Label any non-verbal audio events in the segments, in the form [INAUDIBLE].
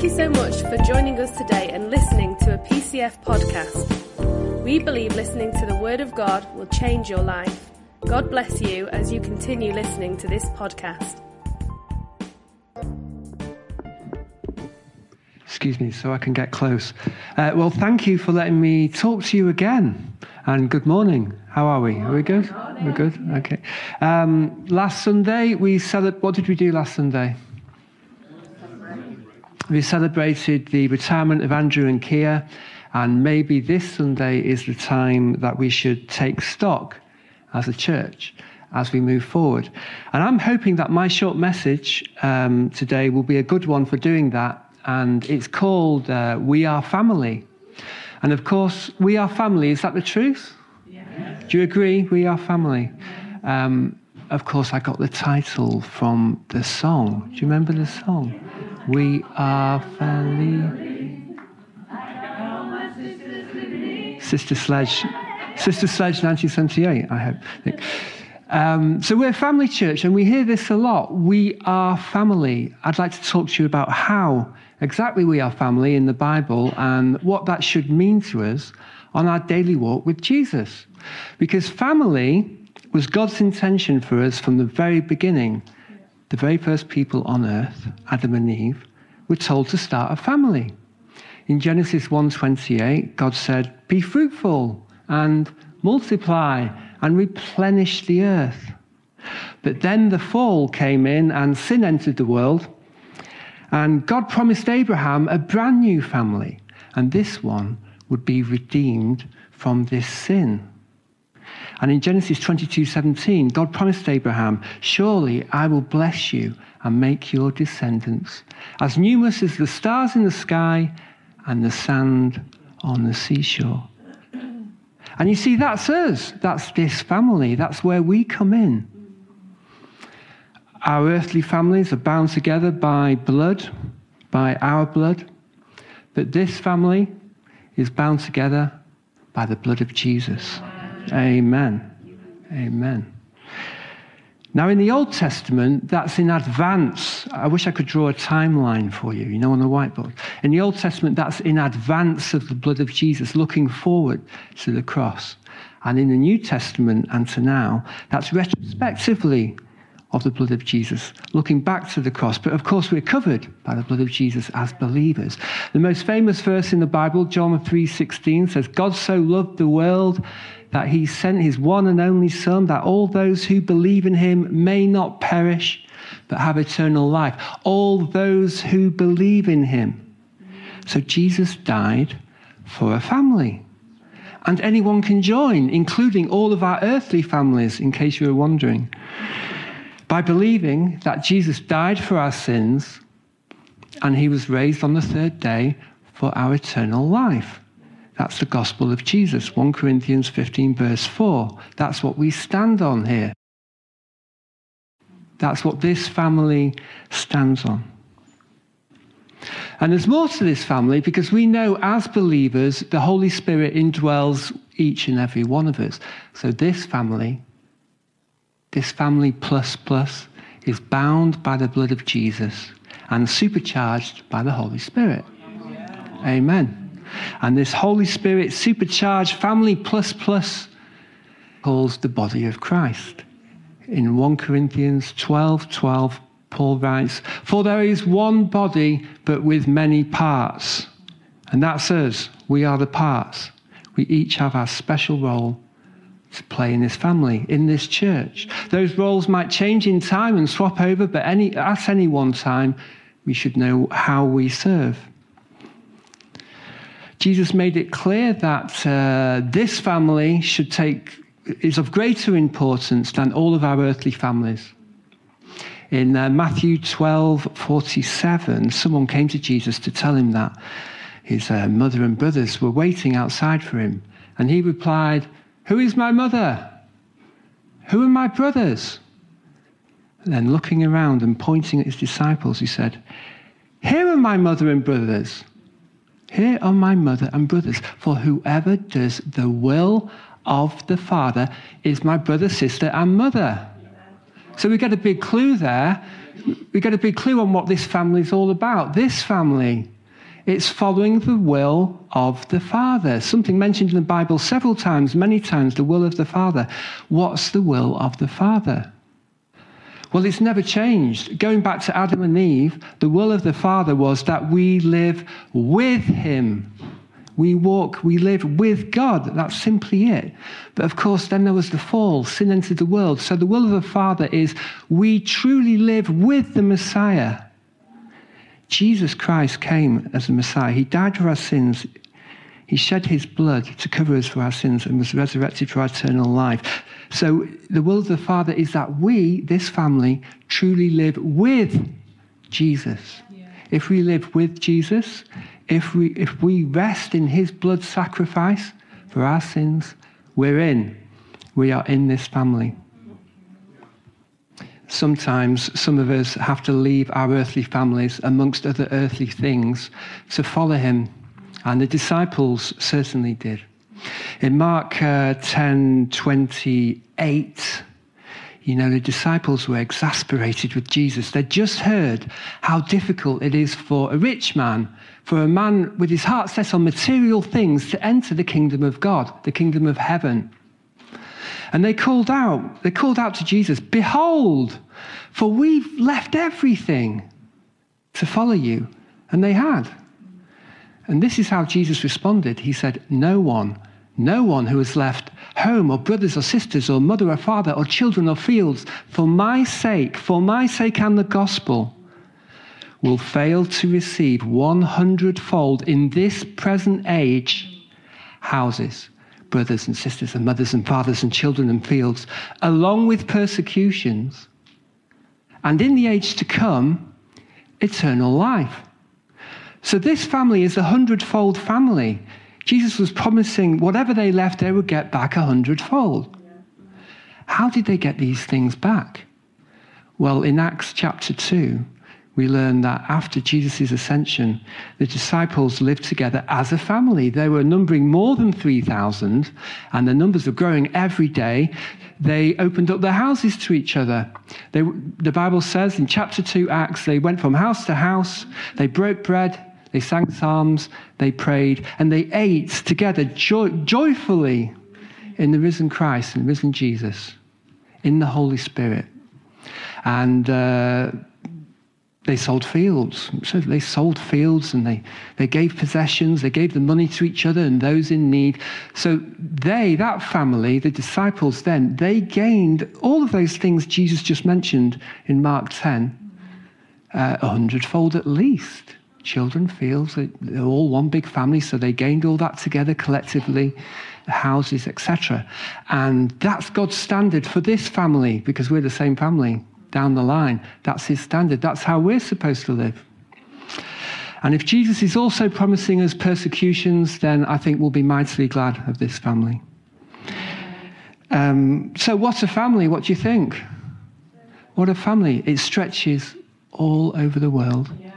Thank you so much for joining us today and listening to a PCF podcast. We believe listening to the Word of God will change your life. God bless you as you continue listening to this podcast. Excuse me, so I can get close. Uh, well, thank you for letting me talk to you again. And good morning. How are we? Are we good? We're good? Okay. Um, last Sunday, we celebrated. What did we do last Sunday? We celebrated the retirement of Andrew and Kia, and maybe this Sunday is the time that we should take stock as a church as we move forward. And I'm hoping that my short message um, today will be a good one for doing that. And it's called uh, We Are Family. And of course, we are family. Is that the truth? Yes. Do you agree? We are family. Um, of course, I got the title from the song. Do you remember the song? We are family. Sister Sledge, Sister Sledge, 1978. I hope. Um, so we're family church, and we hear this a lot. We are family. I'd like to talk to you about how exactly we are family in the Bible and what that should mean to us on our daily walk with Jesus. Because family was God's intention for us from the very beginning. The very first people on earth, Adam and Eve, were told to start a family. In Genesis 1:28, God said, "Be fruitful and multiply and replenish the earth." But then the fall came in and sin entered the world, and God promised Abraham a brand new family, and this one would be redeemed from this sin. And in Genesis 22 17, God promised Abraham, Surely I will bless you and make your descendants as numerous as the stars in the sky and the sand on the seashore. And you see, that's us. That's this family. That's where we come in. Our earthly families are bound together by blood, by our blood. But this family is bound together by the blood of Jesus. Amen. Amen. Now, in the Old Testament, that's in advance. I wish I could draw a timeline for you, you know, on the whiteboard. In the Old Testament, that's in advance of the blood of Jesus, looking forward to the cross. And in the New Testament and to now, that's retrospectively of the blood of Jesus, looking back to the cross. But of course, we're covered by the blood of Jesus as believers. The most famous verse in the Bible, John 3:16, says, "God so loved the world that he sent his one and only Son, that all those who believe in him may not perish, but have eternal life. All those who believe in him." So Jesus died for a family. And anyone can join, including all of our earthly families, in case you were wondering by believing that Jesus died for our sins and he was raised on the third day for our eternal life. That's the gospel of Jesus, 1 Corinthians 15, verse 4. That's what we stand on here. That's what this family stands on. And there's more to this family because we know as believers, the Holy Spirit indwells each and every one of us. So this family this family plus plus is bound by the blood of Jesus and supercharged by the Holy Spirit. Amen. And this Holy Spirit supercharged family plus plus calls the body of Christ. In 1 Corinthians 12 12, Paul writes, For there is one body, but with many parts. And that's us. We are the parts. We each have our special role to play in this family, in this church. Those roles might change in time and swap over, but any, at any one time, we should know how we serve. Jesus made it clear that uh, this family should take is of greater importance than all of our earthly families. In uh, Matthew 12 47, someone came to Jesus to tell him that his uh, mother and brothers were waiting outside for him. And he replied, who is my mother? Who are my brothers? And then looking around and pointing at his disciples, he said, Here are my mother and brothers. Here are my mother and brothers. For whoever does the will of the Father is my brother, sister, and mother. So we get a big clue there. We get a big clue on what this family is all about. This family, it's following the will of the Father. Something mentioned in the Bible several times, many times, the will of the Father. What's the will of the Father? Well, it's never changed. Going back to Adam and Eve, the will of the Father was that we live with Him. We walk, we live with God. That's simply it. But of course, then there was the fall. Sin entered the world. So the will of the Father is we truly live with the Messiah. Jesus Christ came as the Messiah. He died for our sins. He shed his blood to cover us for our sins and was resurrected for our eternal life. So the will of the Father is that we, this family, truly live with Jesus. Yeah. If we live with Jesus, if we, if we rest in his blood sacrifice for our sins, we're in. We are in this family. Sometimes some of us have to leave our earthly families amongst other earthly things to follow him. And the disciples certainly did. In Mark uh, 10 28, you know, the disciples were exasperated with Jesus. They'd just heard how difficult it is for a rich man, for a man with his heart set on material things to enter the kingdom of God, the kingdom of heaven. And they called out, they called out to Jesus, Behold, for we've left everything to follow you. And they had. And this is how Jesus responded. He said, No one no one who has left home or brothers or sisters or mother or father or children or fields for my sake, for my sake and the gospel, will fail to receive one hundredfold in this present age houses, brothers and sisters and mothers and fathers and children and fields, along with persecutions, and in the age to come, eternal life. So this family is a hundredfold family. Jesus was promising whatever they left, they would get back a hundredfold. How did they get these things back? Well, in Acts chapter 2, we learn that after Jesus' ascension, the disciples lived together as a family. They were numbering more than 3,000, and the numbers were growing every day. They opened up their houses to each other. They, the Bible says in chapter 2, Acts, they went from house to house, they broke bread, they sang psalms, they prayed, and they ate together joy- joyfully in the risen Christ and risen Jesus, in the Holy Spirit. And uh, they sold fields. So they sold fields and they, they gave possessions, they gave the money to each other and those in need. So they, that family, the disciples then, they gained all of those things Jesus just mentioned in Mark 10, uh, a hundredfold at least children feels that they're all one big family, so they gained all that together collectively, houses, etc. And that's God's standard for this family because we're the same family down the line. That's His standard. That's how we're supposed to live. And if Jesus is also promising us persecutions, then I think we'll be mightily glad of this family. Um, so, what's a family? What do you think? What a family. It stretches all over the world. Yeah.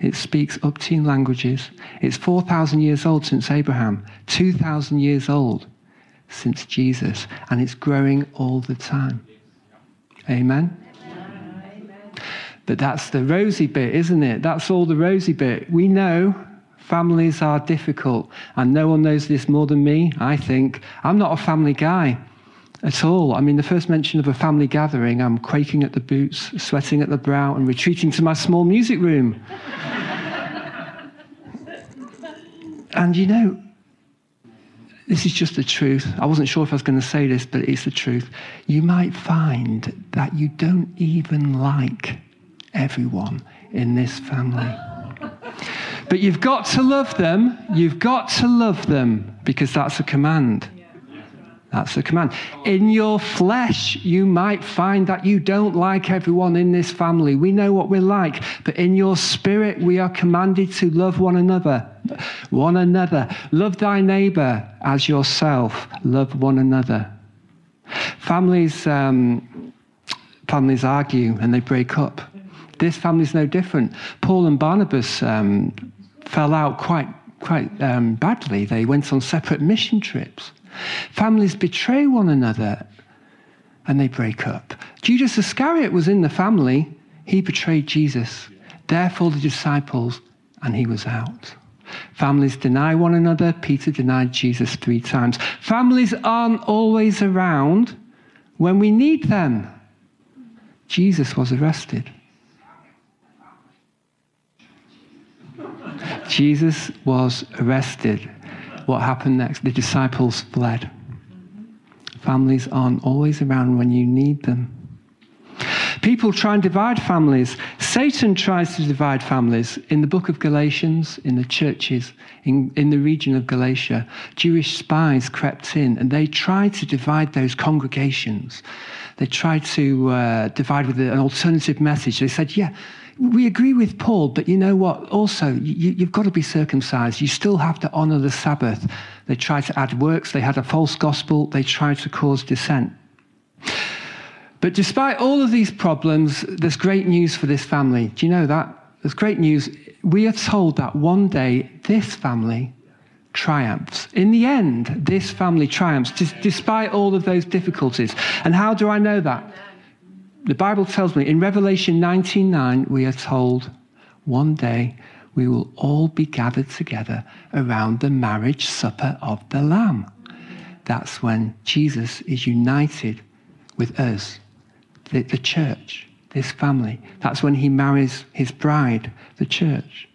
It speaks up to languages. It's 4,000 years old since Abraham, 2,000 years old since Jesus, and it's growing all the time. Amen? But that's the rosy bit, isn't it? That's all the rosy bit. We know families are difficult, and no one knows this more than me, I think. I'm not a family guy at all. I mean, the first mention of a family gathering, I'm quaking at the boots, sweating at the brow, and retreating to my small music room. [LAUGHS] and you know, this is just the truth. I wasn't sure if I was going to say this, but it's the truth. You might find that you don't even like everyone in this family. But you've got to love them. You've got to love them because that's a command. That's the command. In your flesh, you might find that you don't like everyone in this family. We know what we're like. But in your spirit, we are commanded to love one another. One another. Love thy neighbor as yourself. Love one another. Families, um, families argue and they break up. This family is no different. Paul and Barnabas um, fell out quite, quite um, badly. They went on separate mission trips. Families betray one another. and they break up. Judas Iscariot was in the family. He betrayed Jesus. Therefore, the disciples, and he was out. Families deny one another. Peter denied Jesus three times. Families aren't always around when we need them. Jesus was arrested. Jesus was arrested. What happened next? The disciples fled. Families aren't always around when you need them. People try and divide families. Satan tries to divide families. In the book of Galatians, in the churches, in, in the region of Galatia, Jewish spies crept in and they tried to divide those congregations. They tried to uh, divide with an alternative message. They said, yeah, we agree with Paul, but you know what? Also, you, have got to be circumcised. You still have to honor the Sabbath. They tried to add works. They had a false gospel. They tried to cause dissent. But despite all of these problems, there's great news for this family. Do you know that? There's great news. We are told that one day this family triumphs. In the end, this family triumphs despite all of those difficulties. And how do I know that? The Bible tells me in Revelation 19:9 we are told one day we will all be gathered together around the marriage supper of the lamb. That's when Jesus is united with us the, the church, this family. That's when he marries his bride, the church.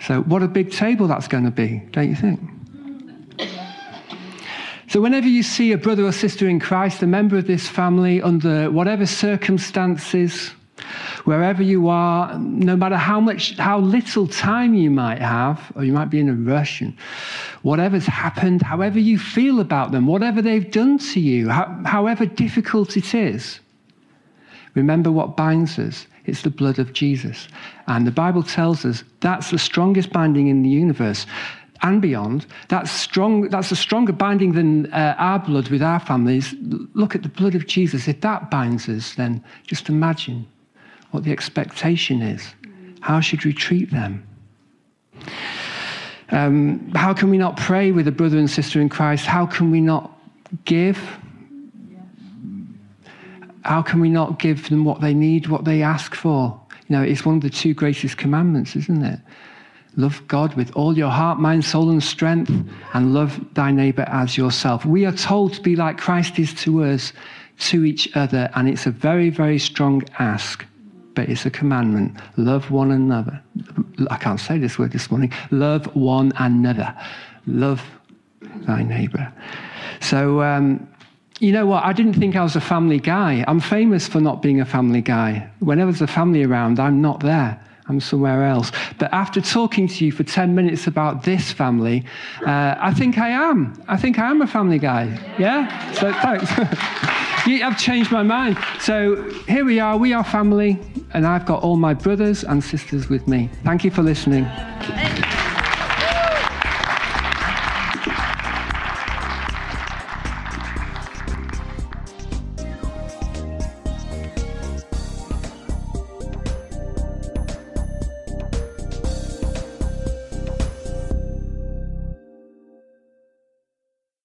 So, what a big table that's going to be, don't you think? So, whenever you see a brother or sister in Christ, a member of this family, under whatever circumstances, wherever you are, no matter how much, how little time you might have, or you might be in a rush, and whatever's happened, however you feel about them, whatever they've done to you, how, however difficult it is, Remember what binds us. It's the blood of Jesus. And the Bible tells us that's the strongest binding in the universe and beyond. That's, strong, that's a stronger binding than uh, our blood with our families. Look at the blood of Jesus. If that binds us, then just imagine what the expectation is. How should we treat them? Um, how can we not pray with a brother and sister in Christ? How can we not give? How can we not give them what they need, what they ask for? You know, it's one of the two greatest commandments, isn't it? Love God with all your heart, mind, soul, and strength, and love thy neighbor as yourself. We are told to be like Christ is to us, to each other, and it's a very, very strong ask, but it's a commandment. Love one another. I can't say this word this morning. Love one another. Love thy neighbor. So, um, you know what? I didn't think I was a family guy. I'm famous for not being a family guy. Whenever there's a family around, I'm not there. I'm somewhere else. But after talking to you for 10 minutes about this family, uh, I think I am. I think I am a family guy. Yeah? So thanks. [LAUGHS] have changed my mind. So here we are. We are family. And I've got all my brothers and sisters with me. Thank you for listening.